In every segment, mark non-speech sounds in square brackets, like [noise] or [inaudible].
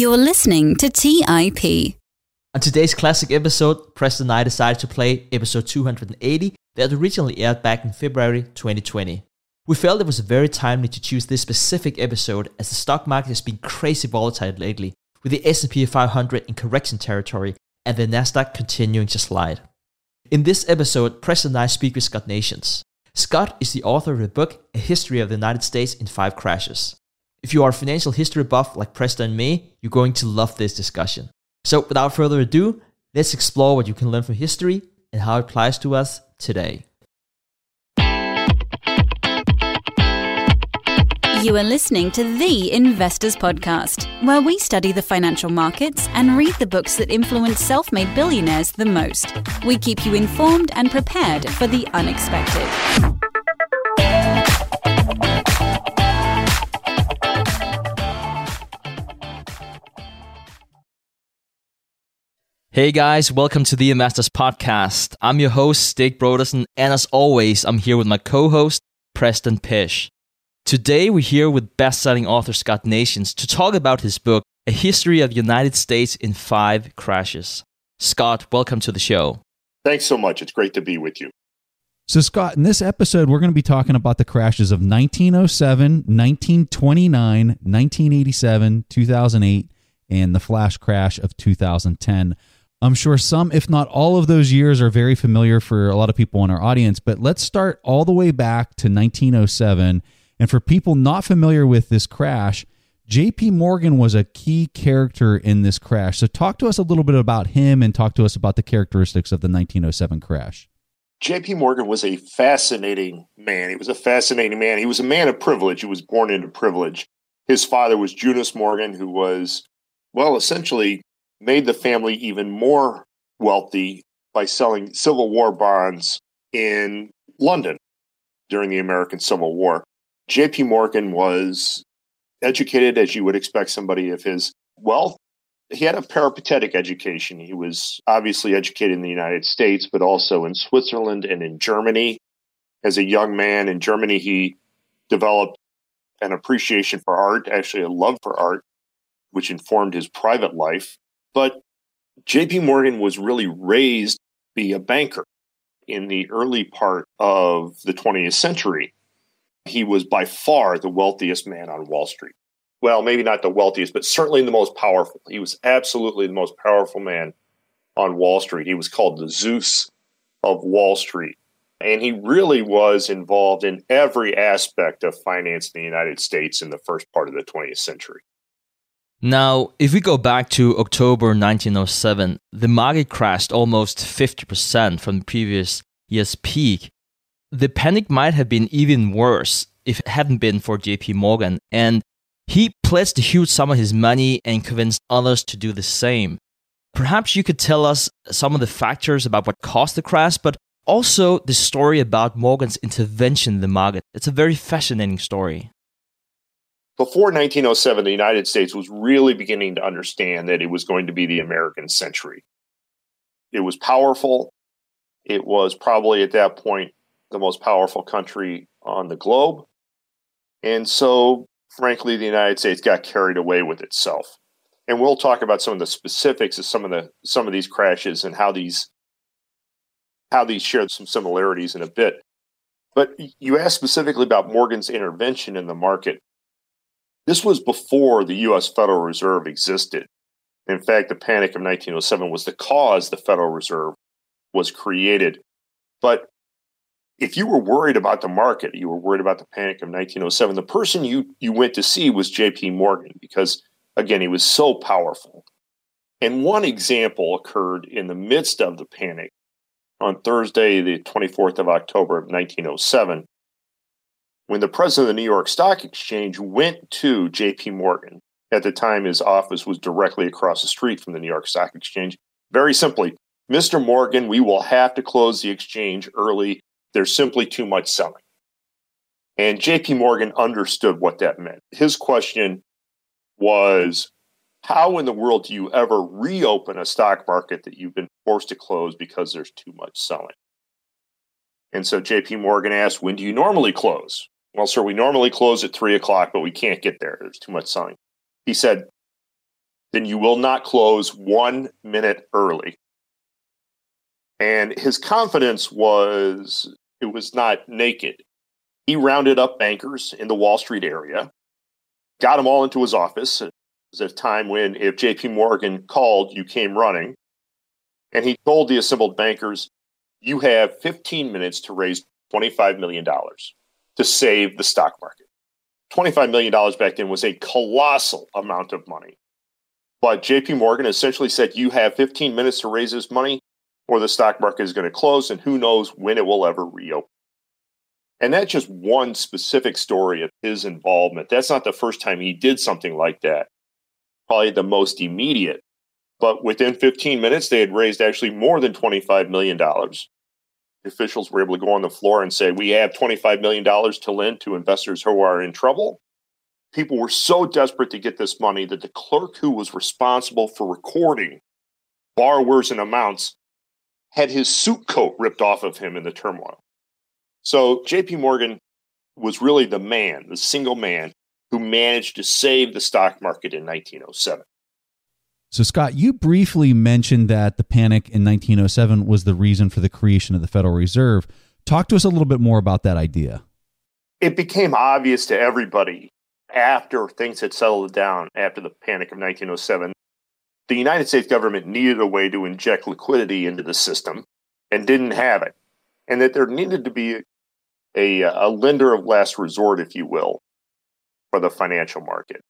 You're listening to TIP. On today's classic episode, Preston and I decided to play episode 280 that originally aired back in February 2020. We felt it was very timely to choose this specific episode as the stock market has been crazy volatile lately, with the S&P 500 in correction territory and the Nasdaq continuing to slide. In this episode, Preston and I speak with Scott Nations. Scott is the author of the book A History of the United States in Five Crashes. If you are a financial history buff like Preston and me, you're going to love this discussion. So, without further ado, let's explore what you can learn from history and how it applies to us today. You are listening to The Investors Podcast, where we study the financial markets and read the books that influence self made billionaires the most. We keep you informed and prepared for the unexpected. Hey guys, welcome to the Investors Podcast. I'm your host, Stig Brodersen, and as always, I'm here with my co host, Preston Pysh. Today, we're here with best selling author Scott Nations to talk about his book, A History of the United States in Five Crashes. Scott, welcome to the show. Thanks so much. It's great to be with you. So, Scott, in this episode, we're going to be talking about the crashes of 1907, 1929, 1987, 2008, and the flash crash of 2010. I'm sure some, if not all of those years, are very familiar for a lot of people in our audience, but let's start all the way back to 1907. And for people not familiar with this crash, JP Morgan was a key character in this crash. So, talk to us a little bit about him and talk to us about the characteristics of the 1907 crash. JP Morgan was a fascinating man. He was a fascinating man. He was a man of privilege. He was born into privilege. His father was Junius Morgan, who was, well, essentially made the family even more wealthy by selling Civil War bonds in London during the American Civil War. JP Morgan was educated as you would expect somebody of his wealth. He had a peripatetic education. He was obviously educated in the United States, but also in Switzerland and in Germany. As a young man in Germany, he developed an appreciation for art, actually a love for art, which informed his private life. But JP Morgan was really raised to be a banker in the early part of the 20th century. He was by far the wealthiest man on Wall Street. Well, maybe not the wealthiest, but certainly the most powerful. He was absolutely the most powerful man on Wall Street. He was called the Zeus of Wall Street. And he really was involved in every aspect of finance in the United States in the first part of the 20th century. Now, if we go back to October 1907, the market crashed almost 50% from the previous year's peak. The panic might have been even worse if it hadn't been for JP Morgan, and he pledged a huge sum of his money and convinced others to do the same. Perhaps you could tell us some of the factors about what caused the crash, but also the story about Morgan's intervention in the market. It's a very fascinating story before 1907, the United States was really beginning to understand that it was going to be the American century. It was powerful. It was probably at that point the most powerful country on the globe. And so, frankly, the United States got carried away with itself. And we'll talk about some of the specifics of some of the some of these crashes and how these how these share some similarities in a bit. But you asked specifically about Morgan's intervention in the market. This was before the U.S. Federal Reserve existed. In fact, the Panic of 1907 was the cause the Federal Reserve was created. But if you were worried about the market, you were worried about the Panic of 1907, the person you, you went to see was J.P. Morgan because, again, he was so powerful. And one example occurred in the midst of the panic on Thursday, the 24th of October of 1907 when the president of the New York Stock Exchange went to JP Morgan, at the time his office was directly across the street from the New York Stock Exchange, very simply, Mr. Morgan, we will have to close the exchange early. There's simply too much selling. And JP Morgan understood what that meant. His question was how in the world do you ever reopen a stock market that you've been forced to close because there's too much selling? And so JP Morgan asked, When do you normally close? Well, sir, we normally close at three o'clock, but we can't get there. There's too much selling. He said, then you will not close one minute early. And his confidence was it was not naked. He rounded up bankers in the Wall Street area, got them all into his office. It was a time when if JP Morgan called, you came running. And he told the assembled bankers, you have 15 minutes to raise $25 million to save the stock market. $25 million back then was a colossal amount of money. But JP Morgan essentially said, You have 15 minutes to raise this money, or the stock market is going to close, and who knows when it will ever reopen. And that's just one specific story of his involvement. That's not the first time he did something like that. Probably the most immediate. But within 15 minutes, they had raised actually more than $25 million. Officials were able to go on the floor and say, We have $25 million to lend to investors who are in trouble people were so desperate to get this money that the clerk who was responsible for recording borrowers and amounts had his suit coat ripped off of him in the turmoil. So JP Morgan was really the man, the single man who managed to save the stock market in 1907. So, Scott, you briefly mentioned that the panic in 1907 was the reason for the creation of the Federal Reserve. Talk to us a little bit more about that idea. It became obvious to everybody after things had settled down after the panic of 1907, the United States government needed a way to inject liquidity into the system and didn't have it. And that there needed to be a, a lender of last resort, if you will, for the financial market.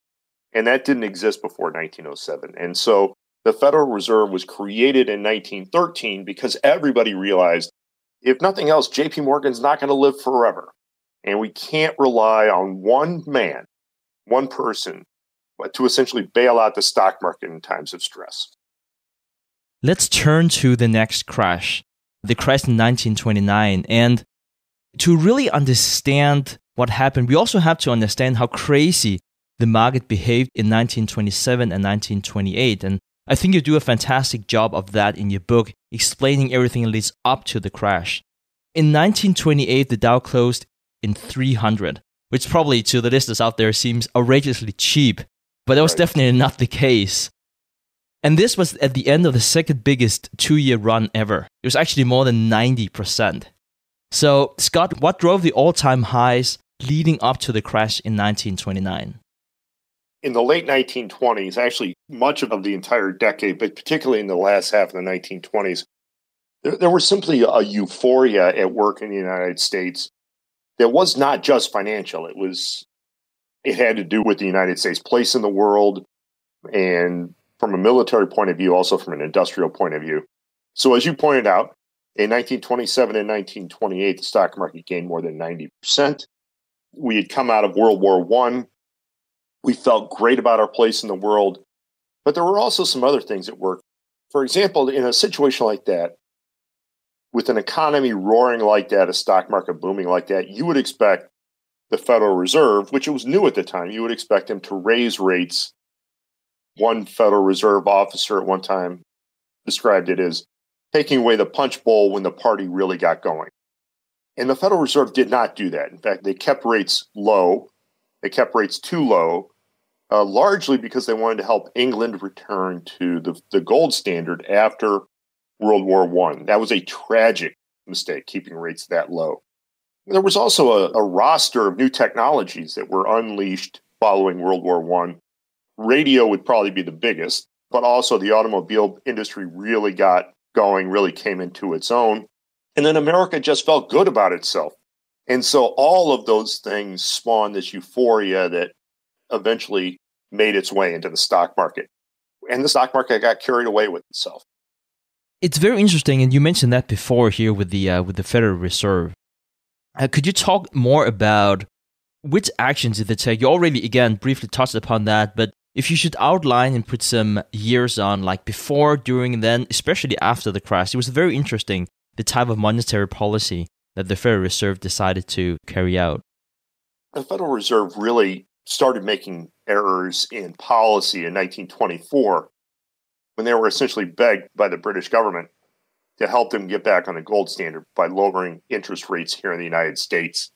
And that didn't exist before 1907. And so the Federal Reserve was created in 1913 because everybody realized if nothing else, JP Morgan's not going to live forever. And we can't rely on one man one person to essentially bail out the stock market in times of stress. Let's turn to the next crash, the crash in 1929. And to really understand what happened, we also have to understand how crazy the market behaved in 1927 and 1928. And I think you do a fantastic job of that in your book, explaining everything that leads up to the crash. In 1928, the Dow closed in 300 which probably to the listeners out there seems outrageously cheap, but that was definitely not the case. And this was at the end of the second biggest two year run ever. It was actually more than 90%. So, Scott, what drove the all time highs leading up to the crash in 1929? In the late 1920s, actually, much of the entire decade, but particularly in the last half of the 1920s, there, there was simply a euphoria at work in the United States that was not just financial. It was it had to do with the United States' place in the world and from a military point of view, also from an industrial point of view. So as you pointed out, in 1927 and 1928, the stock market gained more than 90%. We had come out of World War One. We felt great about our place in the world, but there were also some other things at work. For example, in a situation like that, with an economy roaring like that, a stock market booming like that, you would expect the Federal Reserve, which it was new at the time, you would expect them to raise rates. One Federal Reserve officer at one time described it as taking away the punch bowl when the party really got going. And the Federal Reserve did not do that. In fact, they kept rates low. They kept rates too low, uh, largely because they wanted to help England return to the, the gold standard after World War One. That was a tragic mistake, keeping rates that low. There was also a, a roster of new technologies that were unleashed following World War One. Radio would probably be the biggest, but also the automobile industry really got going, really came into its own. And then America just felt good about itself. And so all of those things spawned this euphoria that eventually made its way into the stock market. And the stock market got carried away with itself. It's very interesting, and you mentioned that before here with the uh, with the Federal Reserve. Uh, could you talk more about which actions did they take? You already again briefly touched upon that, but if you should outline and put some years on, like before, during, then, especially after the crash, it was very interesting the type of monetary policy that the Federal Reserve decided to carry out. The Federal Reserve really started making errors in policy in 1924 when they were essentially begged by the British government to help them get back on the gold standard by lowering interest rates here in the United States.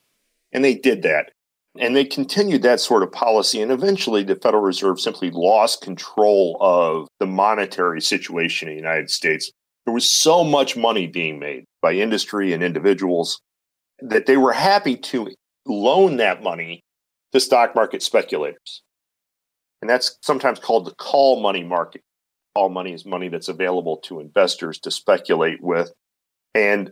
And they did that. And they continued that sort of policy. And eventually, the Federal Reserve simply lost control of the monetary situation in the United States. There was so much money being made by industry and individuals that they were happy to loan that money to stock market speculators. And that's sometimes called the call money market. Call money is money that's available to investors to speculate with. And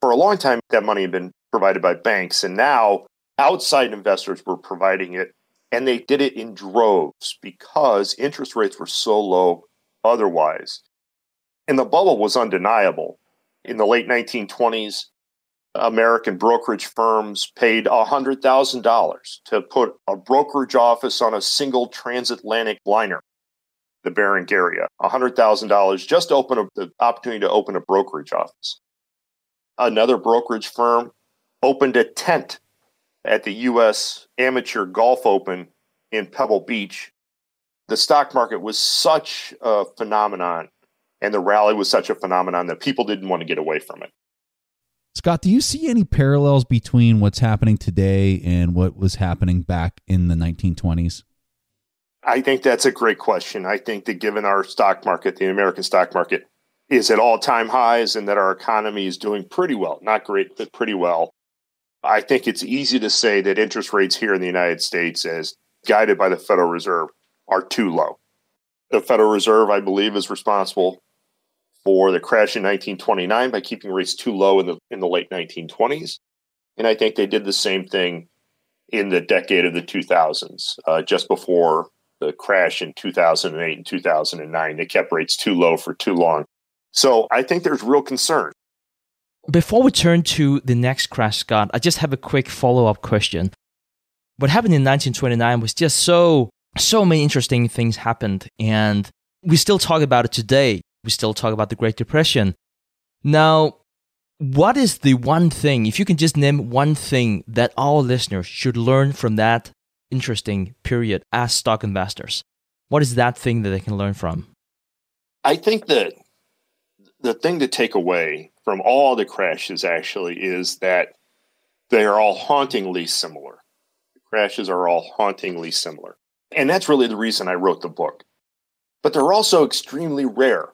for a long time, that money had been provided by banks. And now outside investors were providing it. And they did it in droves because interest rates were so low otherwise. And the bubble was undeniable. In the late 1920s, American brokerage firms paid $100,000 to put a brokerage office on a single transatlantic liner, the Berengaria. $100,000 just to open a, the opportunity to open a brokerage office. Another brokerage firm opened a tent at the U.S. Amateur Golf Open in Pebble Beach. The stock market was such a phenomenon, and the rally was such a phenomenon that people didn't want to get away from it. Scott, do you see any parallels between what's happening today and what was happening back in the 1920s? I think that's a great question. I think that given our stock market, the American stock market is at all time highs and that our economy is doing pretty well, not great, but pretty well. I think it's easy to say that interest rates here in the United States, as guided by the Federal Reserve, are too low. The Federal Reserve, I believe, is responsible for the crash in 1929 by keeping rates too low in the in the late 1920s, and I think they did the same thing in the decade of the 2000s, uh, just before the crash in 2008 and 2009. They kept rates too low for too long. So I think there's real concern. Before we turn to the next crash, Scott, I just have a quick follow up question. What happened in 1929 was just so, so many interesting things happened, and we still talk about it today we still talk about the Great Depression. Now, what is the one thing, if you can just name one thing that our listeners should learn from that interesting period as stock investors? What is that thing that they can learn from? I think that the thing to take away from all the crashes actually is that they are all hauntingly similar. The crashes are all hauntingly similar. And that's really the reason I wrote the book. But they're also extremely rare.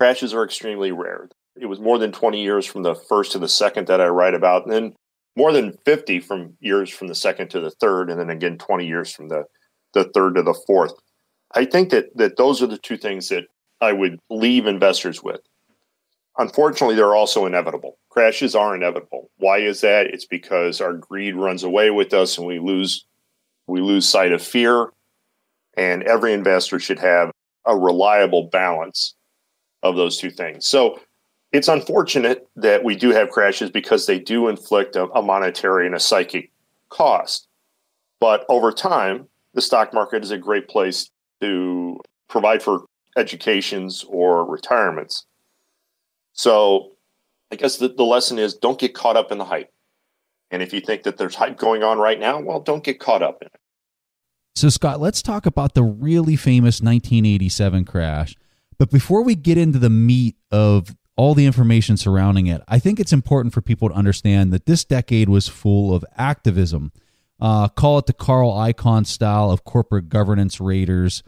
Crashes are extremely rare. It was more than 20 years from the first to the second that I write about, and then more than 50 from years from the second to the third, and then again 20 years from the, the third to the fourth. I think that, that those are the two things that I would leave investors with. Unfortunately, they're also inevitable. Crashes are inevitable. Why is that? It's because our greed runs away with us and we lose we lose sight of fear. And every investor should have a reliable balance of those two things. So it's unfortunate that we do have crashes because they do inflict a, a monetary and a psychic cost. But over time, the stock market is a great place to provide for educations or retirements. So I guess the, the lesson is don't get caught up in the hype. And if you think that there's hype going on right now, well, don't get caught up in it. So, Scott, let's talk about the really famous 1987 crash. But before we get into the meat of all the information surrounding it, I think it's important for people to understand that this decade was full of activism. Uh, call it the Carl Icahn style of corporate governance raiders.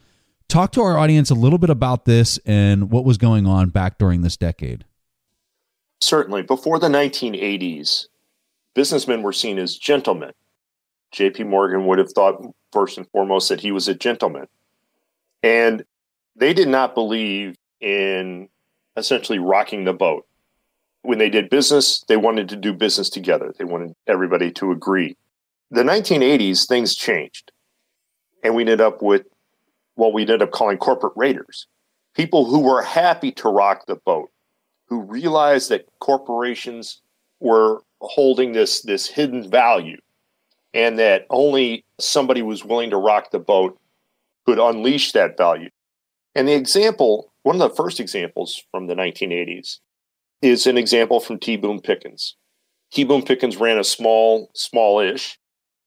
Talk to our audience a little bit about this and what was going on back during this decade. Certainly. Before the 1980s, businessmen were seen as gentlemen. JP Morgan would have thought, first and foremost, that he was a gentleman. And they did not believe in essentially rocking the boat. When they did business, they wanted to do business together. They wanted everybody to agree. The 1980s, things changed. And we ended up with what we ended up calling corporate raiders people who were happy to rock the boat, who realized that corporations were holding this, this hidden value and that only somebody was willing to rock the boat could unleash that value. And the example, one of the first examples from the 1980s, is an example from T. Boone Pickens. T. Boone Pickens ran a small, smallish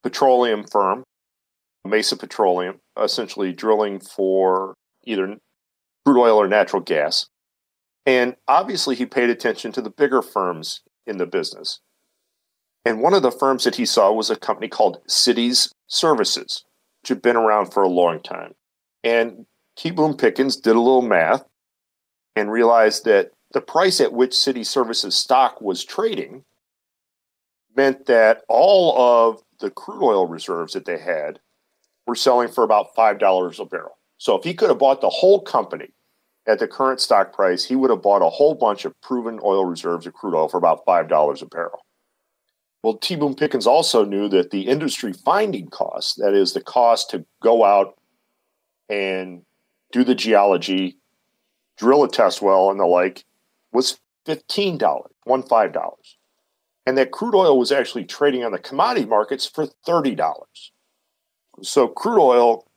petroleum firm, Mesa Petroleum, essentially drilling for either crude oil or natural gas. And obviously, he paid attention to the bigger firms in the business. And one of the firms that he saw was a company called Cities Services, which had been around for a long time. And Boone Pickens did a little math and realized that the price at which City Services stock was trading meant that all of the crude oil reserves that they had were selling for about $5 a barrel. So if he could have bought the whole company at the current stock price, he would have bought a whole bunch of proven oil reserves of crude oil for about $5 a barrel. Well, T. Boone Pickens also knew that the industry finding cost, that is the cost to go out and do the geology, drill a test well, and the like, was $15, one $5. And that crude oil was actually trading on the commodity markets for $30. So crude oil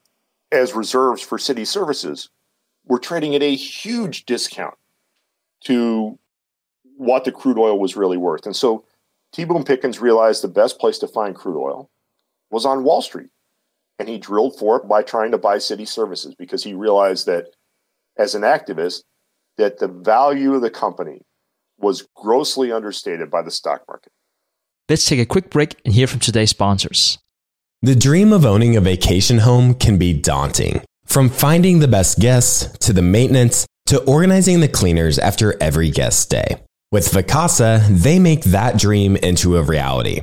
as reserves for city services were trading at a huge discount to what the crude oil was really worth. And so T. Boone Pickens realized the best place to find crude oil was on Wall Street. And he drilled for it by trying to buy city services because he realized that as an activist, that the value of the company was grossly understated by the stock market. Let's take a quick break and hear from today's sponsors. The dream of owning a vacation home can be daunting. From finding the best guests to the maintenance to organizing the cleaners after every guest stay. With Vacasa, they make that dream into a reality.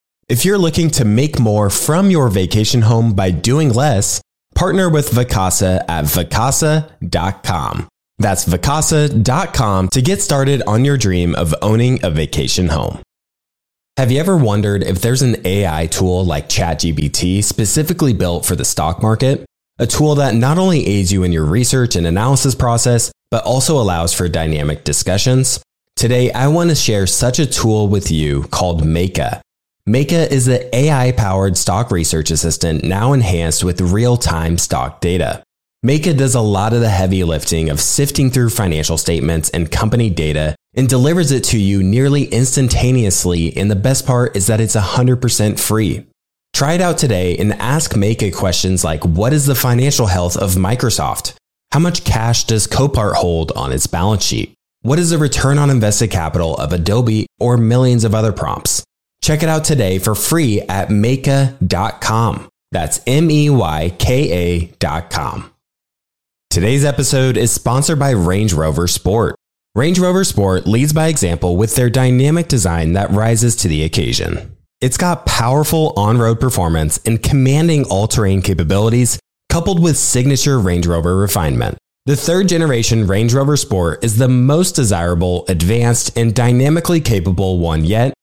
If you're looking to make more from your vacation home by doing less, partner with Vacasa at vacasa.com. That's vacasa.com to get started on your dream of owning a vacation home. Have you ever wondered if there's an AI tool like ChatGPT specifically built for the stock market? A tool that not only aids you in your research and analysis process, but also allows for dynamic discussions? Today, I want to share such a tool with you called Meyka. Meyka is the AI powered stock research assistant now enhanced with real time stock data. Meyka does a lot of the heavy lifting of sifting through financial statements and company data and delivers it to you nearly instantaneously. And the best part is that it's 100% free. Try it out today and ask Meyka questions like What is the financial health of Microsoft? How much cash does Copart hold on its balance sheet? What is the return on invested capital of Adobe or millions of other prompts? Check it out today for free at Meyka.com. That's M E Y K A.com. Today's episode is sponsored by Range Rover Sport. Range Rover Sport leads by example with their dynamic design that rises to the occasion. It's got powerful on road performance and commanding all terrain capabilities, coupled with signature Range Rover refinement. The third generation Range Rover Sport is the most desirable, advanced, and dynamically capable one yet,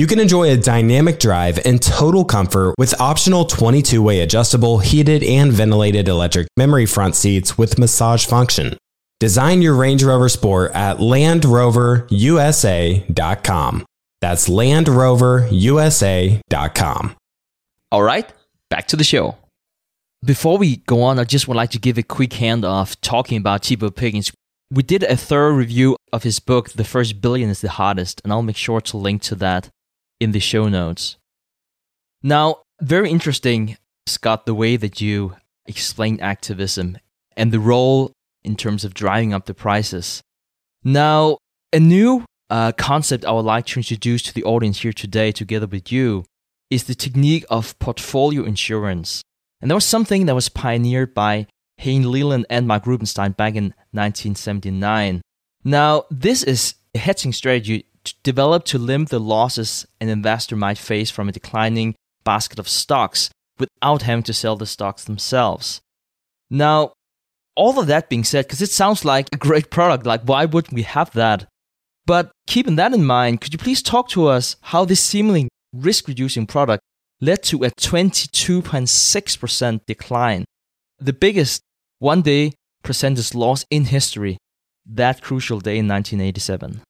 You can enjoy a dynamic drive and total comfort with optional 22 way adjustable, heated, and ventilated electric memory front seats with massage function. Design your Range Rover Sport at LandRoverUSA.com. That's LandRoverUSA.com. All right, back to the show. Before we go on, I just would like to give a quick hand off talking about T. Boone Pickens. We did a thorough review of his book, The First Billion is the Hardest, and I'll make sure to link to that in the show notes. Now, very interesting, Scott, the way that you explain activism and the role in terms of driving up the prices. Now, a new uh, concept I would like to introduce to the audience here today, together with you, is the technique of portfolio insurance. And that was something that was pioneered by Hayne Leland and Mark Rubinstein back in 1979. Now, this is a hedging strategy developed to limit the losses an investor might face from a declining basket of stocks without having to sell the stocks themselves. Now, all of that being said, because it sounds like a great product, like why wouldn't we have that? But keeping that in mind, could you please talk to us how this seemingly risk reducing product led to a 22.6% decline, the biggest one day percentage loss in history, that crucial day in 1987?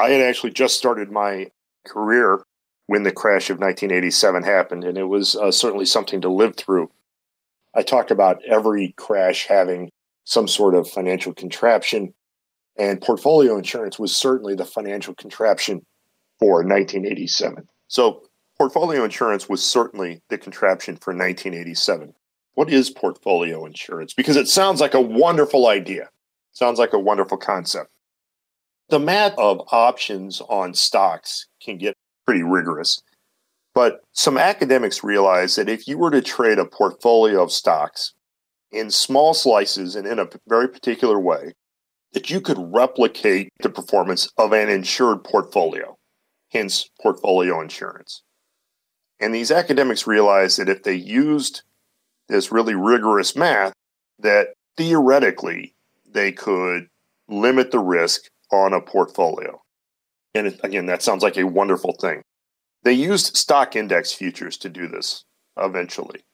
I had actually just started my career when the crash of 1987 happened, and it was uh, certainly something to live through. I talked about every crash having some sort of financial contraption, and portfolio insurance was certainly the financial contraption for 1987. So, portfolio insurance was certainly the contraption for 1987. What is portfolio insurance? Because it sounds like a wonderful idea, sounds like a wonderful concept. The math of options on stocks can get pretty rigorous. But some academics realize that if you were to trade a portfolio of stocks in small slices and in a very particular way, that you could replicate the performance of an insured portfolio, hence portfolio insurance. And these academics realized that if they used this really rigorous math, that theoretically they could limit the risk on a portfolio. And again, that sounds like a wonderful thing. They used stock index futures to do this eventually.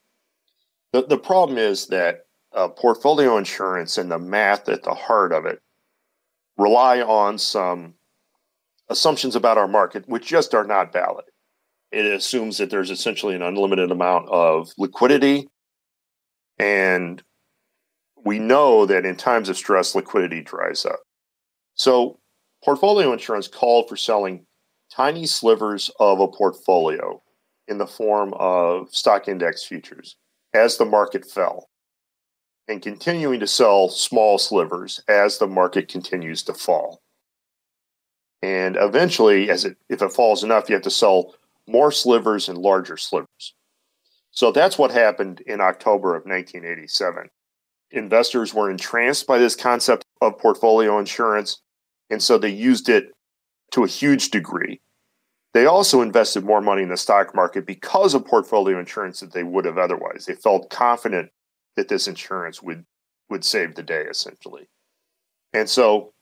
The, the problem is that uh, portfolio insurance and the math at the heart of it rely on some assumptions about our market, which just are not valid. It assumes that there's essentially an unlimited amount of liquidity. And we know that in times of stress, liquidity dries up. So, portfolio insurance called for selling tiny slivers of a portfolio in the form of stock index futures as the market fell and continuing to sell small slivers as the market continues to fall. And eventually, as it, if it falls enough, you have to sell more slivers and larger slivers. So that's what happened in October of 1987. Investors were entranced by this concept of portfolio insurance, and so they used it to a huge degree. They also invested more money in the stock market because of portfolio insurance that they would have otherwise. They felt confident that this insurance would would save the day essentially. And so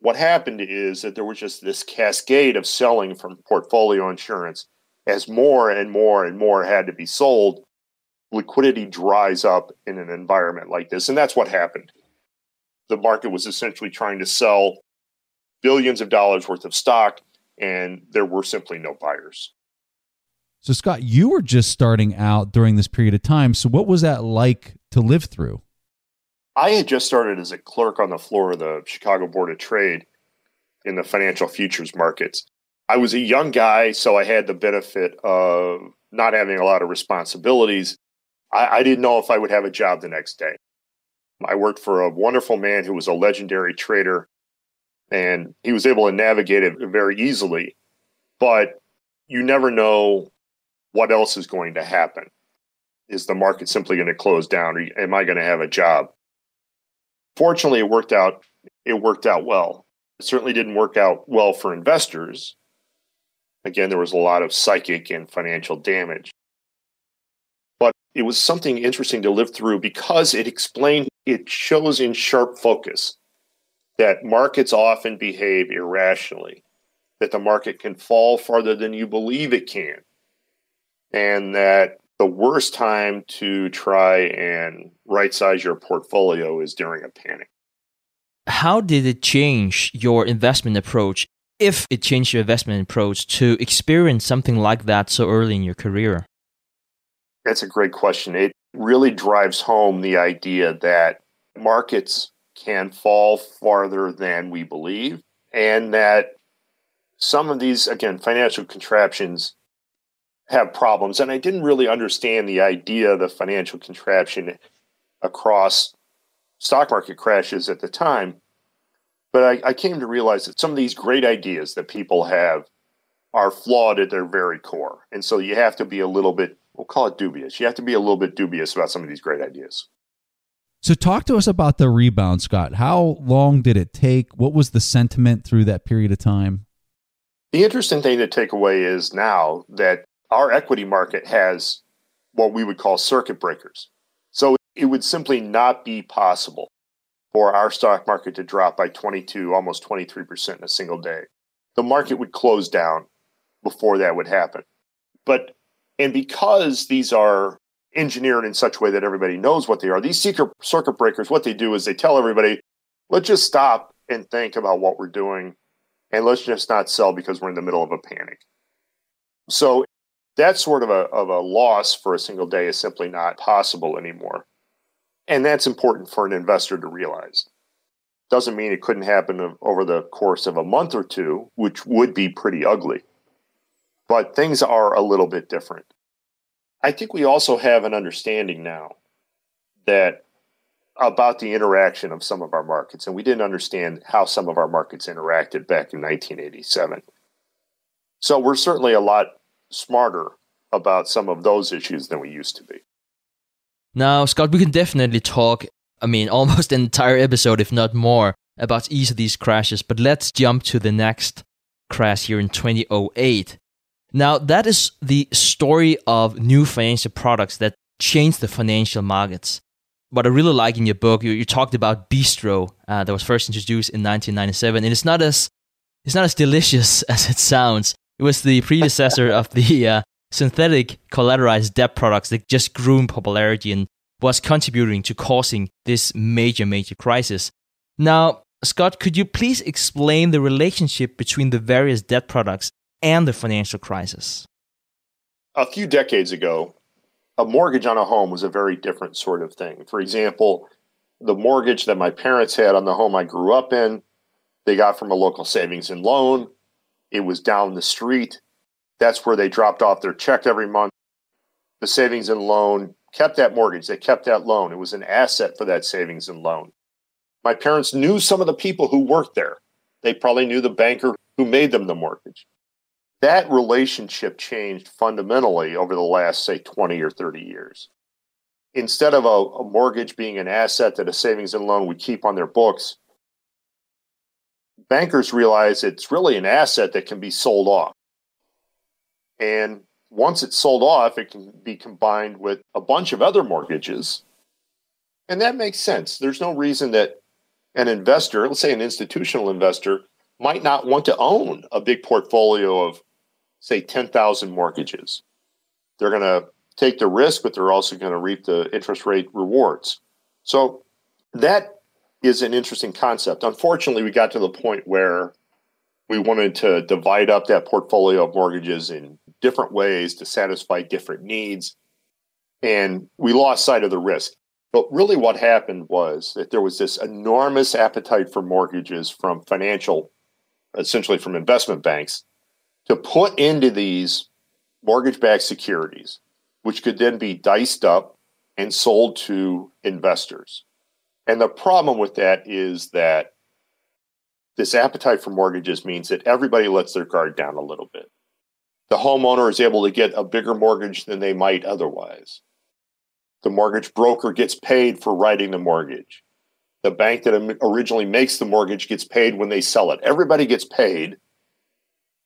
what happened is that there was just this cascade of selling from portfolio insurance as more and more and more had to be sold liquidity dries up in an environment like this and that's what happened the market was essentially trying to sell billions of dollars worth of stock, and there were simply no buyers. So, Scott, you were just starting out during this period of time. So, what was that like to live through? I had just started as a clerk on the floor of the Chicago Board of Trade in the financial futures markets. I was a young guy, so I had the benefit of not having a lot of responsibilities. I, I didn't know if I would have a job the next day. I worked for a wonderful man who was a legendary trader and he was able to navigate it very easily. But you never know what else is going to happen. Is the market simply going to close down, or am I going to have a job? Fortunately, it worked out. It worked out well. It certainly didn't work out well for investors. Again, there was a lot of psychic and financial damage. But it was something interesting to live through because it explained, it shows in sharp focus that markets often behave irrationally, that the market can fall farther than you believe it can, and that the worst time to try and right size your portfolio is during a panic. How did it change your investment approach, if it changed your investment approach, to experience something like that so early in your career? That's a great question. It really drives home the idea that markets can fall farther than we believe, and that some of these, again, financial contraptions have problems. And I didn't really understand the idea of the financial contraption across stock market crashes at the time. But I, I, came to realize that some of these great ideas that people have are flawed at their very core. And so you have to be a little bit, we'll call it dubious. You have to be a little bit dubious about some of these great ideas. So, talk to us about the rebound, Scott. How long did it take? What was the sentiment through that period of time? The interesting thing to take away is now that our equity market has what we would call circuit breakers. So, it would simply not be possible for our stock market to drop by 22, almost 23% in a single day. The market would close down before that would happen. But, and because these are engineered in such a way that everybody knows what they are, these secret circuit breakers, what they do is they tell everybody, let's just stop and think about what we're doing and let's just not sell because we're in the middle of a panic. So that sort of a, of a loss for a single day is simply not possible anymore. And that's important for an investor to realize. Doesn't mean it couldn't happen over the course of a month or two, which would be pretty ugly. But things are a little bit different. I think we also have an understanding now that about the interaction of some of our markets, and we didn't understand how some of our markets interacted back in 1987. So we're certainly a lot smarter about some of those issues than we used to be. Now, Scott, we can definitely talk, I mean, [laughs] almost an entire episode, if not more, about each of these crashes, but let's jump to the next crash here in 2008. Now, that is the story of new financial products that changed the financial markets. What I really like in your book, you, you talked about Bistro uh, that was first introduced in 1997, and it's not as it's not as delicious [laughs] as it sounds. It was the predecessor of the uh, synthetic collateralized debt products that just grew in popularity and was contributing to causing this major, major crisis. Now, Scott, could you please explain the relationship between the various debt products and the financial crisis? A few decades ago, a mortgage on a home was a very different sort of thing. For example, the mortgage that my parents had on the home I grew up in, they got from a local savings and loan. It was down the street. That's where they dropped off their check every month. The savings and loan kept that mortgage, they kept that loan. It was an asset for that savings and loan. My parents knew some of the people who worked there. They probably knew the banker who made them the mortgage. That relationship changed fundamentally over the last, say, 20 or 30 years. Instead of a, a mortgage being an asset that a savings and loan would keep on their books, bankers realize it's really an asset that can be sold off. And once it's sold off, it can be combined with a bunch of other mortgages. And that makes sense. There's no reason that an investor, let's say an institutional investor, might not want to own a big portfolio of, say, 10,000 mortgages. They're going to take the risk, but they're also going to reap the interest rate rewards. So that is an interesting concept. Unfortunately, we got to the point where we wanted to divide up that portfolio of mortgages in different ways to satisfy different needs. And we lost sight of the risk. But really, what happened was that there was this enormous appetite for mortgages from financial, essentially from investment banks, to put into these mortgage backed securities, which could then be diced up and sold to investors. And the problem with that is that this appetite for mortgages means that everybody lets their guard down a little bit. The homeowner is able to get a bigger mortgage than they might otherwise. The mortgage broker gets paid for writing the mortgage. The bank that originally makes the mortgage gets paid when they sell it. Everybody gets paid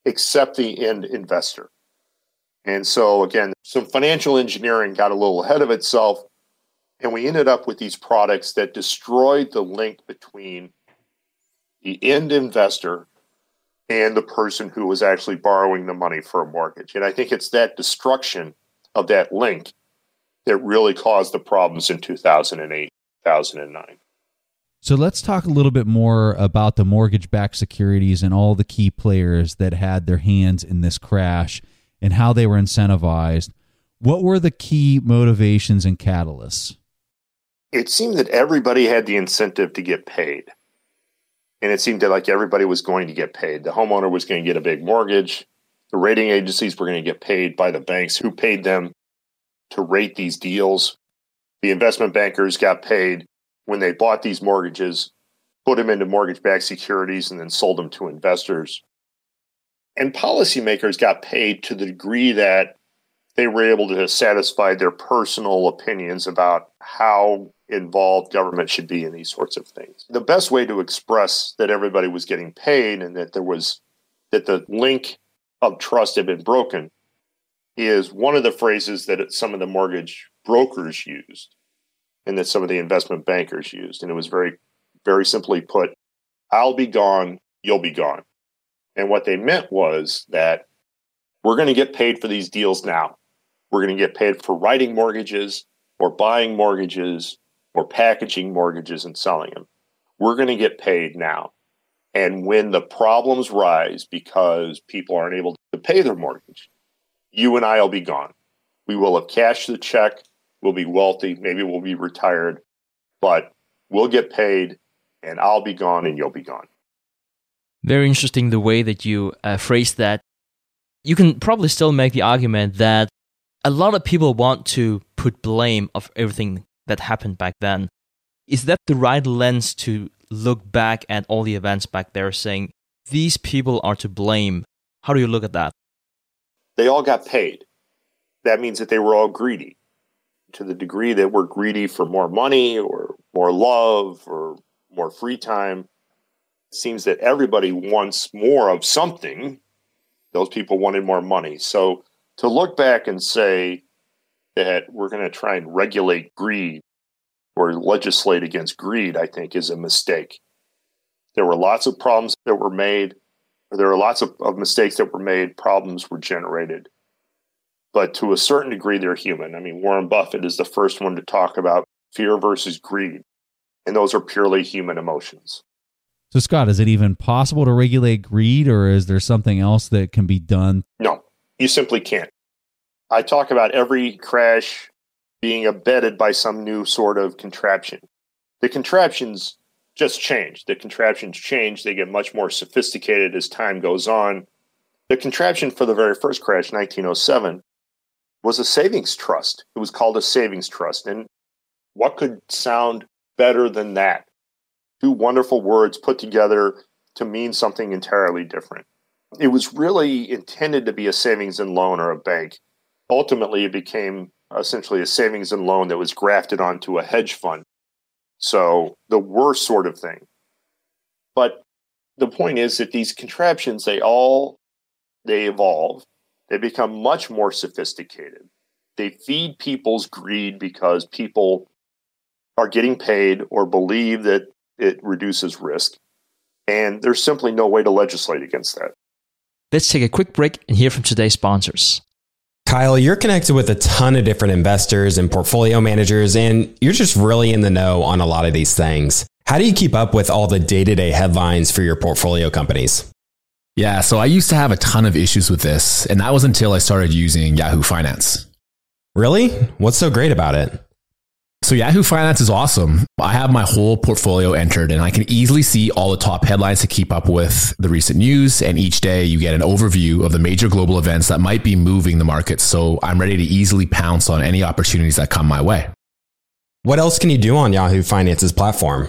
except the end investor. And so, again, some financial engineering got a little ahead of itself, and we ended up with these products that destroyed the link between the end investor and the person who was actually borrowing the money for a mortgage. And I think it's that destruction of that link that really caused the problems in 2008, 2009. So let's talk a little bit more about the mortgage backed securities and all the key players that had their hands in this crash and how they were incentivized. What were the key motivations and catalysts? It seemed that everybody had the incentive to get paid and it seemed that like everybody was going to get paid. The homeowner was going to get a big mortgage. The rating agencies were going to get paid by the banks who paid them to rate these deals. The investment bankers got paid when they bought these mortgages, put them into mortgage backed securities, and then sold them to investors. And policymakers got paid to the degree that they were able to satisfy their personal opinions about how involved government should be in these sorts of things. The best way to express that everybody was getting paid and that there was that the link of trust had been broken is one of the phrases that some of the mortgage brokers used. And that some of the investment bankers used. And it was very, very simply put I'll be gone, you'll be gone. And what they meant was that we're going to get paid for these deals now. We're going to get paid for writing mortgages or buying mortgages or packaging mortgages and selling them. We're going to get paid now. And when the problems rise because people aren't able to pay their mortgage, you and I will be gone. We will have cashed the check. We'll be wealthy. Maybe we'll be retired, but we'll get paid and I'll be gone and you'll be gone. Very interesting the way that you uh, phrase that. You can probably still make the argument that a lot of people want to put blame of everything that happened back then. Is that the right lens to look back at all the events back there saying these people are to blame? How do you look at that? They all got paid. That means that they were all greedy. To the degree that we're greedy for more money or more love or more free time, it seems that everybody wants more of something. Those people wanted more money. So to look back and say that we're going to try and regulate greed or legislate against greed, I think is a mistake. There were lots of problems that were made. There were lots of, of mistakes that were made. Problems were generated. But to a certain degree, they're human. I mean, Warren Buffett is the first one to talk about fear versus greed. And those are purely human emotions. So, Scott, is it even possible to regulate greed, or is there something else that can be done? No, you simply can't. I talk about every crash being abetted by some new sort of contraption. The contraptions just change. The contraptions change. They get much more sophisticated as time goes on. The contraption for the very first crash, 1907, was a savings trust. It was called a savings trust. And what could sound better than that? Two wonderful words put together to mean something entirely different. It was really intended to be a savings and loan or a bank. Ultimately, it became essentially a savings and loan that was grafted onto a hedge fund. So the worst sort of thing. But the point is that these contraptions, they all they evolve. They become much more sophisticated. They feed people's greed because people are getting paid or believe that it reduces risk. And there's simply no way to legislate against that. Let's take a quick break and hear from today's sponsors. Kyle, you're connected with a ton of different investors and portfolio managers, and you're just really in the know on a lot of these things. How do you keep up with all the day to day headlines for your portfolio companies? Yeah, so I used to have a ton of issues with this, and that was until I started using Yahoo Finance. Really? What's so great about it? So Yahoo Finance is awesome. I have my whole portfolio entered and I can easily see all the top headlines to keep up with the recent news. And each day you get an overview of the major global events that might be moving the market. So I'm ready to easily pounce on any opportunities that come my way. What else can you do on Yahoo Finance's platform?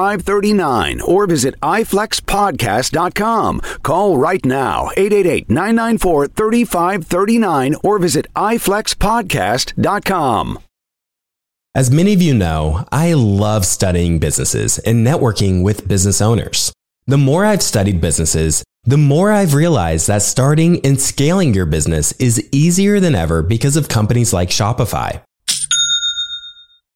3539 or visit iflexpodcast.com. Call right now 888 994 3539 or visit iflexpodcast.com. As many of you know, I love studying businesses and networking with business owners. The more I've studied businesses, the more I've realized that starting and scaling your business is easier than ever because of companies like Shopify.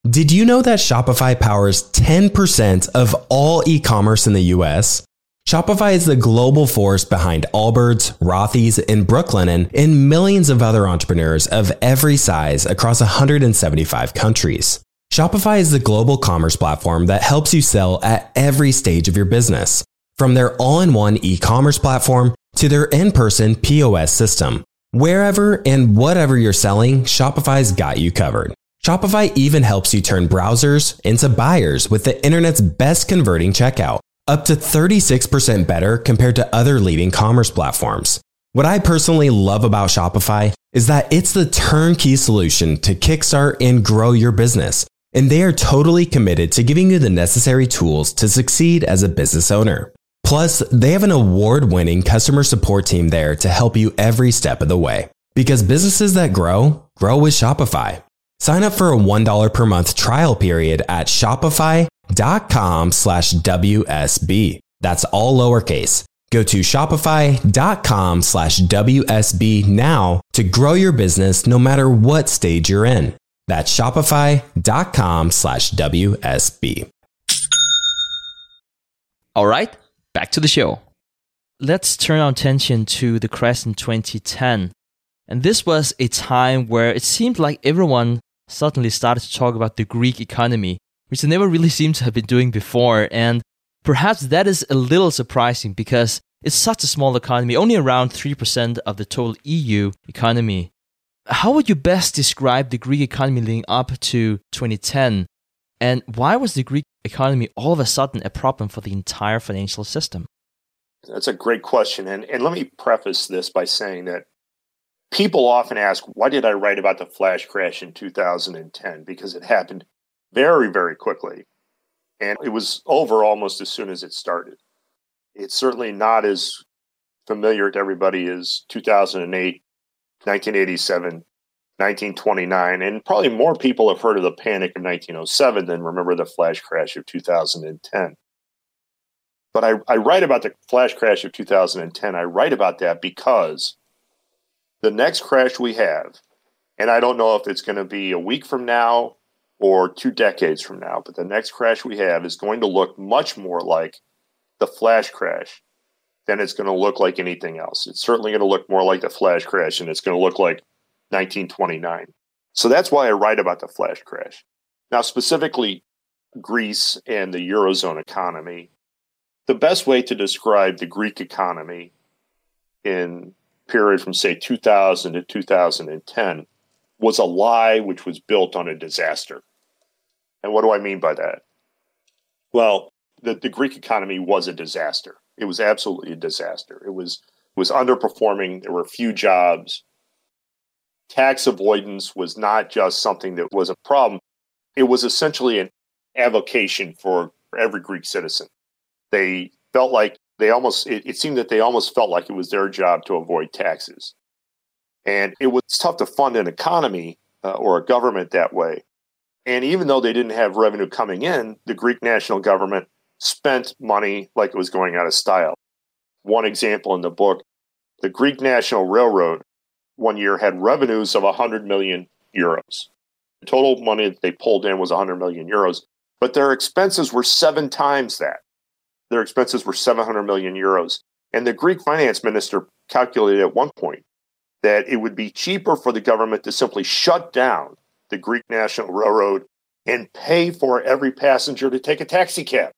Did you know that Shopify powers 10% of all e commerce in the US? Shopify is the global force behind Allbirds, Rothy's, and Brooklinen, and millions of other entrepreneurs of every size across 175 countries. Shopify is the global commerce platform that helps you sell at every stage of your business, from their all in one e commerce platform to their in person POS system. Wherever and whatever you're selling, Shopify's got you covered. Shopify even helps you turn browsers into buyers with the internet's best converting checkout up to 36% better compared to other leading commerce platforms. What I personally love about Shopify is that it's the turnkey solution to kickstart and grow your business, and they are totally committed to giving you the necessary tools to succeed as a business owner. Plus, they have an award winning customer support team there to help you every step of the way. Because businesses that grow, grow with Shopify. Sign up for a $1 per month trial period at Shopify dot com slash WSB. That's all lowercase. Go to shopify.com slash WSB now to grow your business no matter what stage you're in. That's shopify.com slash WSB. All right, back to the show. Let's turn our attention to the crash in 2010. And this was a time where it seemed like everyone suddenly started to talk about the Greek economy which they never really seemed to have been doing before. And perhaps that is a little surprising because it's such a small economy, only around 3% of the total EU economy. How would you best describe the Greek economy leading up to 2010? And why was the Greek economy all of a sudden a problem for the entire financial system? That's a great question. And, and let me preface this by saying that people often ask, why did I write about the flash crash in 2010? Because it happened very, very quickly. And it was over almost as soon as it started. It's certainly not as familiar to everybody as 2008, 1987, 1929. And probably more people have heard of the panic of 1907 than remember the flash crash of 2010. But I, I write about the flash crash of 2010. I write about that because the next crash we have, and I don't know if it's going to be a week from now or two decades from now. But the next crash we have is going to look much more like the flash crash than it's going to look like anything else. It's certainly going to look more like the flash crash and it's going to look like 1929. So that's why I write about the flash crash. Now, specifically, Greece and the Eurozone economy. The best way to describe the Greek economy in period from say 2000 to 2010 was a lie which was built on a disaster. And what do I mean by that? Well, the, the Greek economy was a disaster. It was absolutely a disaster. It was it was underperforming. There were few jobs. Tax avoidance was not just something that was a problem. It was essentially an avocation for every Greek citizen. They felt like they almost it, it seemed that they almost felt like it was their job to avoid taxes. And it was tough to fund an economy uh, or a government that way. And even though they didn't have revenue coming in, the Greek national government spent money like it was going out of style. One example in the book the Greek National Railroad one year had revenues of 100 million euros. The total money that they pulled in was 100 million euros, but their expenses were seven times that. Their expenses were 700 million euros. And the Greek finance minister calculated at one point that it would be cheaper for the government to simply shut down the Greek National Railroad and pay for every passenger to take a taxi cab.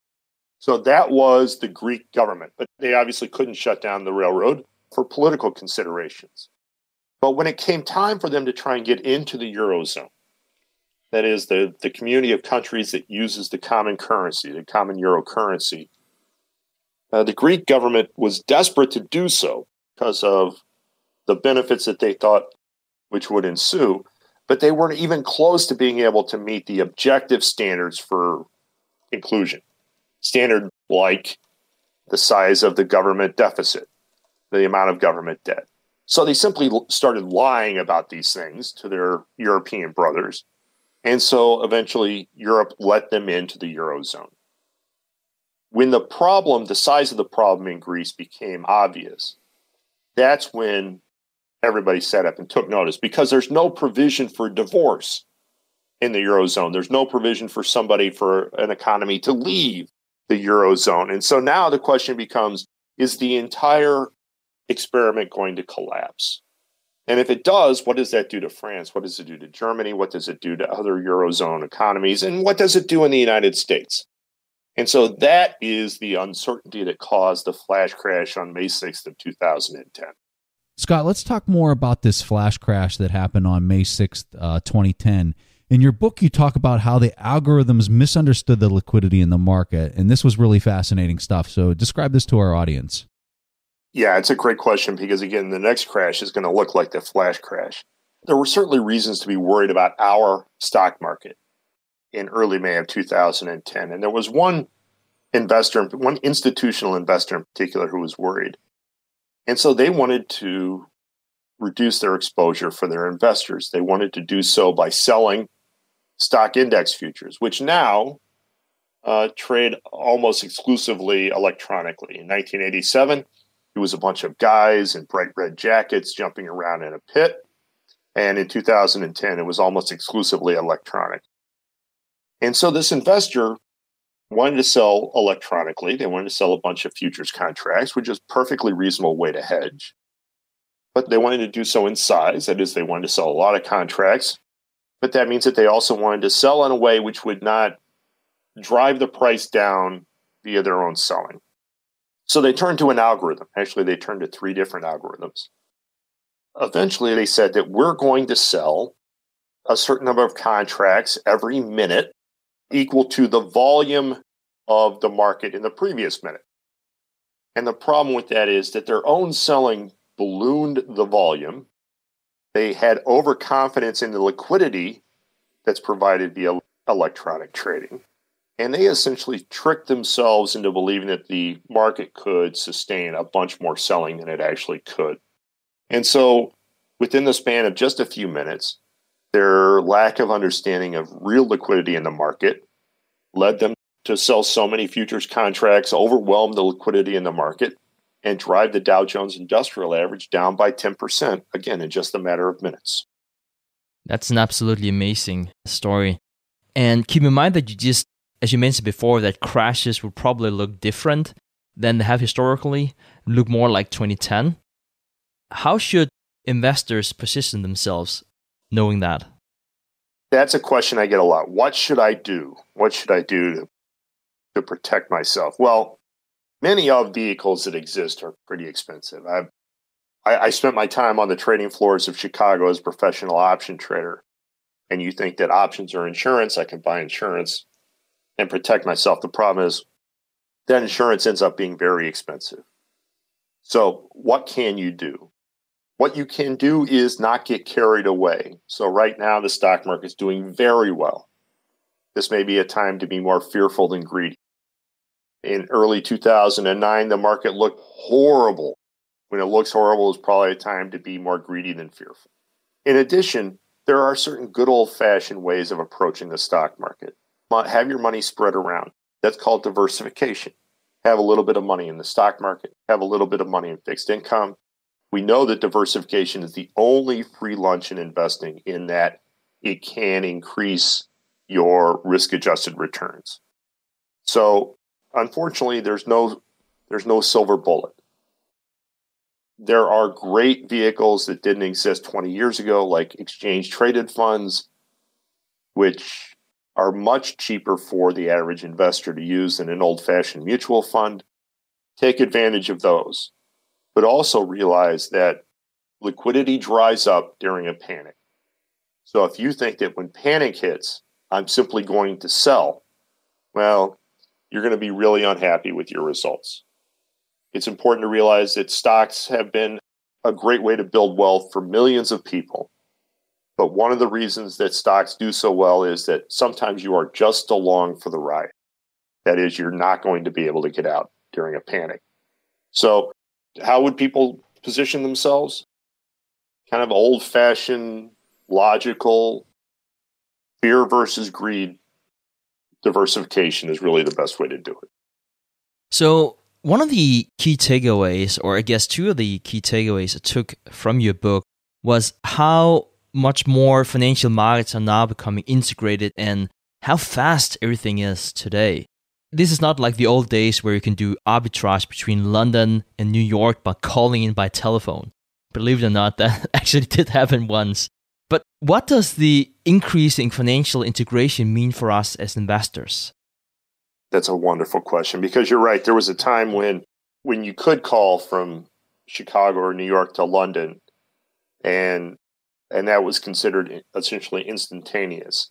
So that was the Greek government, but they obviously couldn't shut down the railroad for political considerations. But when it came time for them to try and get into the Eurozone, that is the, the community of countries that uses the common currency, the common euro currency, uh, the Greek government was desperate to do so because of the benefits that they thought which would ensue, but they weren't even close to being able to meet the objective standards for inclusion. Standard like the size of the government deficit, the amount of government debt. So they simply started lying about these things to their European brothers. And so eventually Europe let them into the Eurozone. When the problem, the size of the problem in Greece became obvious, that's when everybody sat up and took notice because there's no provision for divorce in the Eurozone. There's no provision for somebody for an economy to leave the Eurozone. And so now the question becomes is the entire experiment going to collapse? And if it does, what does that do to France? What does it do to Germany? What does it do to other Eurozone economies? And what does it do in the United States? And so that is the uncertainty that caused the flash crash on May 6th of 2010. Scott, let's talk more about this flash crash that happened on May 6th, uh, 2010. In your book, you talk about how the algorithms misunderstood the liquidity in the market, and this was really fascinating stuff. So, describe this to our audience. Yeah, it's a great question because, again, the next crash is going to look like the flash crash. There were certainly reasons to be worried about our stock market in early May of 2010. And there was one investor, one institutional investor in particular, who was worried. And so they wanted to reduce their exposure for their investors. They wanted to do so by selling stock index futures, which now uh, trade almost exclusively electronically. In 1987, it was a bunch of guys in bright red jackets jumping around in a pit. And in 2010, it was almost exclusively electronic. And so this investor wanted to sell electronically. They wanted to sell a bunch of futures contracts, which is perfectly reasonable way to hedge. But they wanted to do so in size. That is, they wanted to sell a lot of contracts but that means that they also wanted to sell in a way which would not drive the price down via their own selling. So they turned to an algorithm. Actually, they turned to three different algorithms. Eventually, they said that we're going to sell a certain number of contracts every minute equal to the volume of the market in the previous minute. And the problem with that is that their own selling ballooned the volume they had overconfidence in the liquidity that's provided via electronic trading. And they essentially tricked themselves into believing that the market could sustain a bunch more selling than it actually could. And so, within the span of just a few minutes, their lack of understanding of real liquidity in the market led them to sell so many futures contracts, overwhelm the liquidity in the market, and drive the Dow Jones Industrial Average down by 10%, again, in just a matter of minutes. That's an absolutely amazing story. And keep in mind that you just, as you mentioned before, that crashes will probably look different than they have historically, look more like 2010. How should investors position themselves knowing that? That's a question I get a lot. What should I do? What should I do to, to protect myself? Well, many of vehicles that exist are pretty expensive. I've, I, I spent my time on the trading floors of Chicago as a professional option trader. And you think that options are insurance, I can buy insurance and protect myself. The problem is that insurance ends up being very expensive. So, what can you do? What you can do is not get carried away. So, right now, the stock market is doing very well. This may be a time to be more fearful than greedy in early 2009, the market looked horrible. When it looks horrible, it's probably a time to be more greedy than fearful. In addition, there are certain good old fashioned ways of approaching the stock market. Have your money spread around. That's called diversification. Have a little bit of money in the stock market, have a little bit of money in fixed income. We know that diversification is the only free lunch in investing in that it can increase your risk adjusted returns. So unfortunately, there's no there's no silver bullet. There are great vehicles that didn't exist 20 years ago, like exchange traded funds, which are much cheaper for the average investor to use than an old fashioned mutual fund. Take advantage of those, but also realize that liquidity dries up during a panic. So if you think that when panic hits, I'm simply going to sell, well, you're going to be really unhappy with your results. It's important to realize that stocks have been a great way to build wealth for millions of people. But one of the reasons that stocks do so well is that sometimes you are just along for the ride. That is, you're not going to be able to get out during a panic. So, how would people position themselves? Kind of old fashioned, logical, fear versus greed diversification is really the best way to do it. So, one of the key takeaways, or I guess two of the key takeaways I took from your book, was how much more financial markets are now becoming integrated and how fast everything is today. This is not like the old days where you can do arbitrage between London and New York by calling in by telephone. Believe it or not, [laughs] that actually did happen once. But what does the increase in financial integration mean for us as investors? That's a wonderful question because you're right. There was a time when when you could call from Chicago or New York to London and and that was considered essentially instantaneous.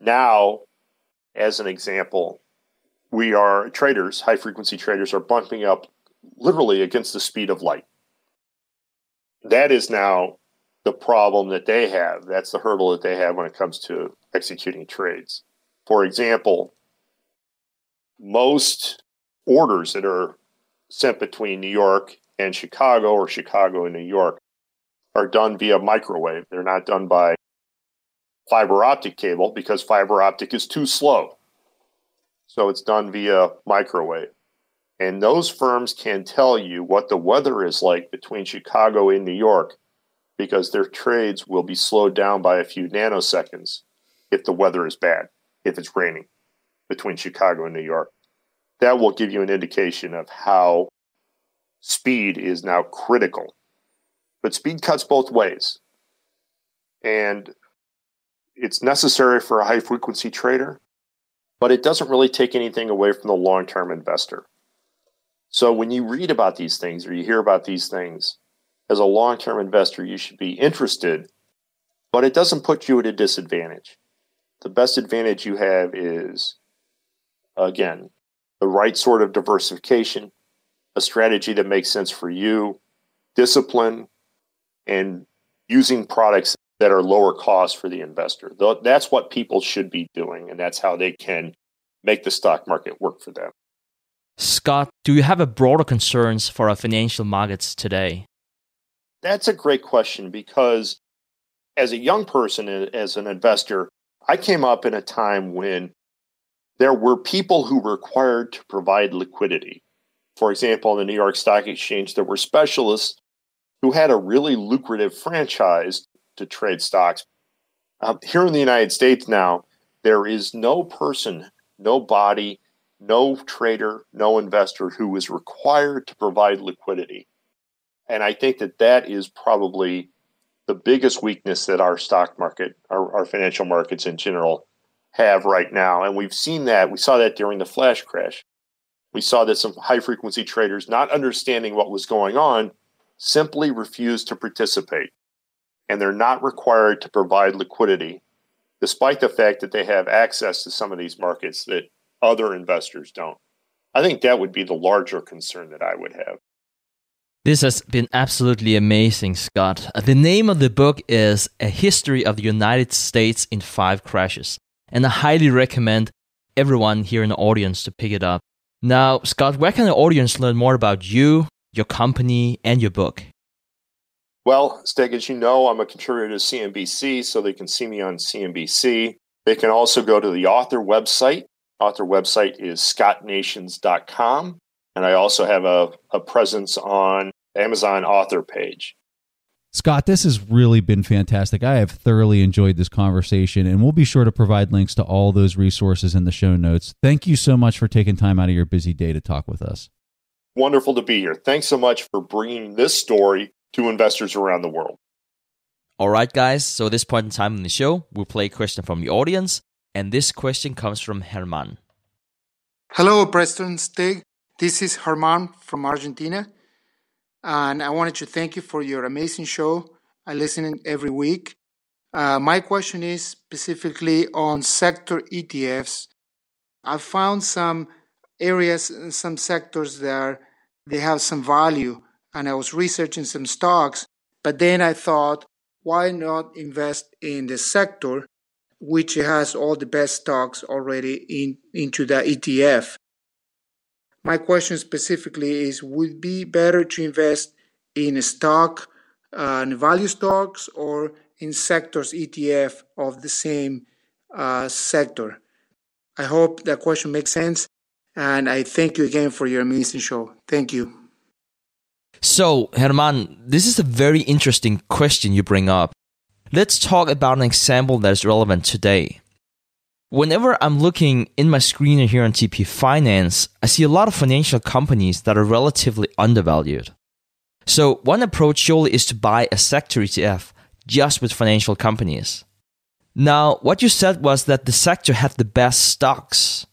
Now, as an example, we are traders, high frequency traders are bumping up literally against the speed of light. That is now the problem that they have. That's the hurdle that they have when it comes to executing trades. For example, most orders that are sent between New York and Chicago or Chicago and New York are done via microwave. They're not done by fiber optic cable because fiber optic is too slow. So it's done via microwave. And those firms can tell you what the weather is like between Chicago and New York because their trades will be slowed down by a few nanoseconds if the weather is bad, if it's raining between Chicago and New York. That will give you an indication of how speed is now critical but speed cuts both ways. And it's necessary for a high frequency trader, but it doesn't really take anything away from the long term investor. So when you read about these things or you hear about these things, as a long term investor, you should be interested, but it doesn't put you at a disadvantage. The best advantage you have is, again, the right sort of diversification, a strategy that makes sense for you, discipline, and using products that are lower cost for the investor. That's what people should be doing, and that's how they can make the stock market work for them. Scott, do you have a broader concerns for our financial markets today? That's a great question because as a young person, as an investor, I came up in a time when there were people who were required to provide liquidity. For example, in the New York Stock Exchange, there were specialists who had a really lucrative franchise to trade stocks. Um, here in the United States now, there is no person, no body, no trader, no investor who is required to provide liquidity. And I think that that is probably the biggest weakness that our stock market, our, our financial markets in general, have right now. And we've seen that. We saw that during the flash crash. We saw that some high frequency traders, not understanding what was going on, simply refused to participate, and they're not required to provide liquidity, despite the fact that they have access to some of these markets that other investors don't. I think that would be the larger concern that I would have. This has been absolutely amazing, Scott. Uh, the name of the book is A History of the United States in Five Crashes, and I highly recommend everyone here in the audience to pick it up. Now, Scott, where can the audience learn more about you, your company, and your book? Well, Stig, as you know, I'm a contributor to CNBC, so they can see me on CNBC. They can also go to the author website. Author website is scottnations.com. And I also have a, a presence on Amazon author page. Scott, this has really been fantastic. I have thoroughly enjoyed this conversation, and we'll be sure to provide links to all those resources in the show notes. Thank you so much for taking time out of your busy day to talk with us. Wonderful to be here. Thanks so much for bringing this story to investors around the world. All right, guys. So, at this point in time in the show, we'll play a question from the audience. And this question comes from Herman. Hello, Preston Stig. This is Herman from Argentina. And I wanted to thank you for your amazing show. I listen every week. Uh, my question is specifically on sector ETFs. I found some areas, and some sectors there, they have some value. And I was researching some stocks, but then I thought, why not invest in the sector which has all the best stocks already in into the ETF? My question specifically is: Would be better to invest in a stock, uh, in value stocks, or in sectors ETF of the same uh, sector? I hope that question makes sense And I thank you again for your amazing show. Thank you. So, Herman, this is a very interesting question you bring up. Let's talk about an example that is relevant today. Whenever I'm looking in my screener here on TIP Finance, I see a lot of financial companies that are relatively undervalued. So, one approach surely is to buy a sector ETF just with financial companies. Now, what you said was that the sector had the best stocks.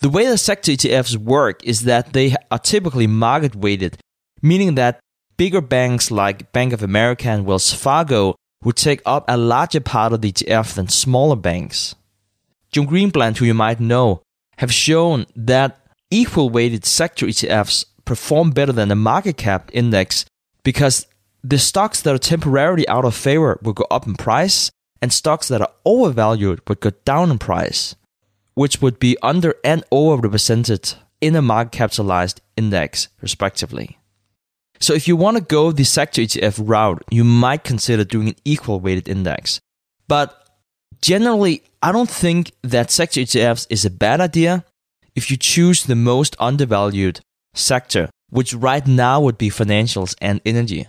The way the sector ETFs work is that they are typically market weighted, meaning that bigger banks like Bank of America and Wells Fargo would take up a larger part of the ETF than smaller banks. Joel Greenblatt, who you might know, have shown that equal weighted sector ETFs perform better than the market cap index because the stocks that are temporarily out of favor will go up in price and stocks that are overvalued would go down in price, which would be under and overrepresented in a market capitalized index, respectively. So, if you want to go the sector ETF route, you might consider doing an equal weighted index. But generally, I don't think that sector ETFs is a bad idea if you choose the most undervalued sector, which right now would be financials and energy.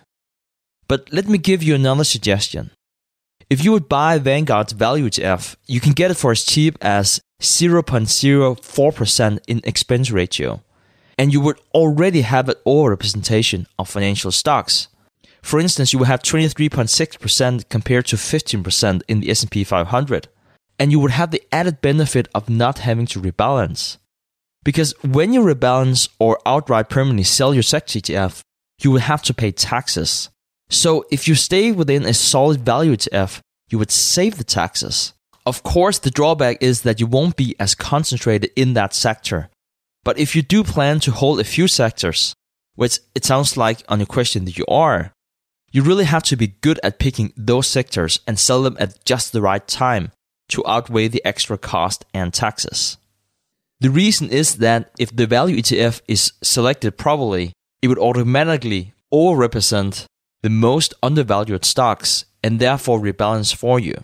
But let me give you another suggestion. If you would buy Vanguard's value ETF, you can get it for as cheap as 0.04% in expense ratio, and you would already have an overrepresentation of financial stocks. For instance, you would have 23.6% compared to 15% in the S&P 500, and you would have the added benefit of not having to rebalance. Because when you rebalance or outright permanently sell your sector ETF, you would have to pay taxes. So if you stay within a solid value ETF, you would save the taxes. Of course, the drawback is that you won't be as concentrated in that sector. But if you do plan to hold a few sectors, which it sounds like on your question that you are, you really have to be good at picking those sectors and sell them at just the right time to outweigh the extra cost and taxes. The reason is that if the value ETF is selected properly, it would automatically overrepresent the most undervalued stocks and therefore rebalance for you.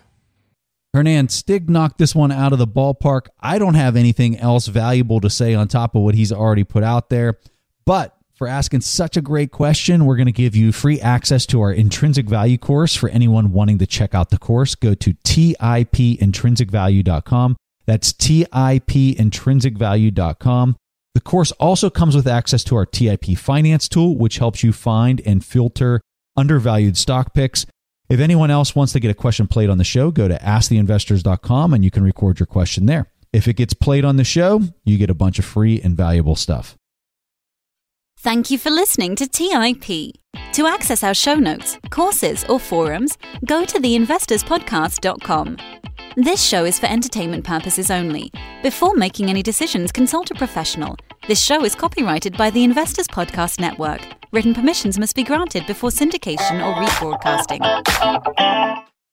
Hernan Stig knocked this one out of the ballpark. I don't have anything else valuable to say on top of what he's already put out there. But for asking such a great question, we're going to give you free access to our intrinsic value course for anyone wanting to check out the course. Go to tipintrinsicvalue.com. That's tipintrinsicvalue.com. The course also comes with access to our TIP finance tool, which helps you find and filter undervalued stock picks. If anyone else wants to get a question played on the show, go to asktheinvestors.com and you can record your question there. If it gets played on the show, you get a bunch of free and valuable stuff. Thank you for listening to TIP. To access our show notes, courses, or forums, go to theinvestorspodcast.com. This show is for entertainment purposes only. Before making any decisions, consult a professional. This show is copyrighted by the Investors Podcast Network. Written permissions must be granted before syndication or rebroadcasting.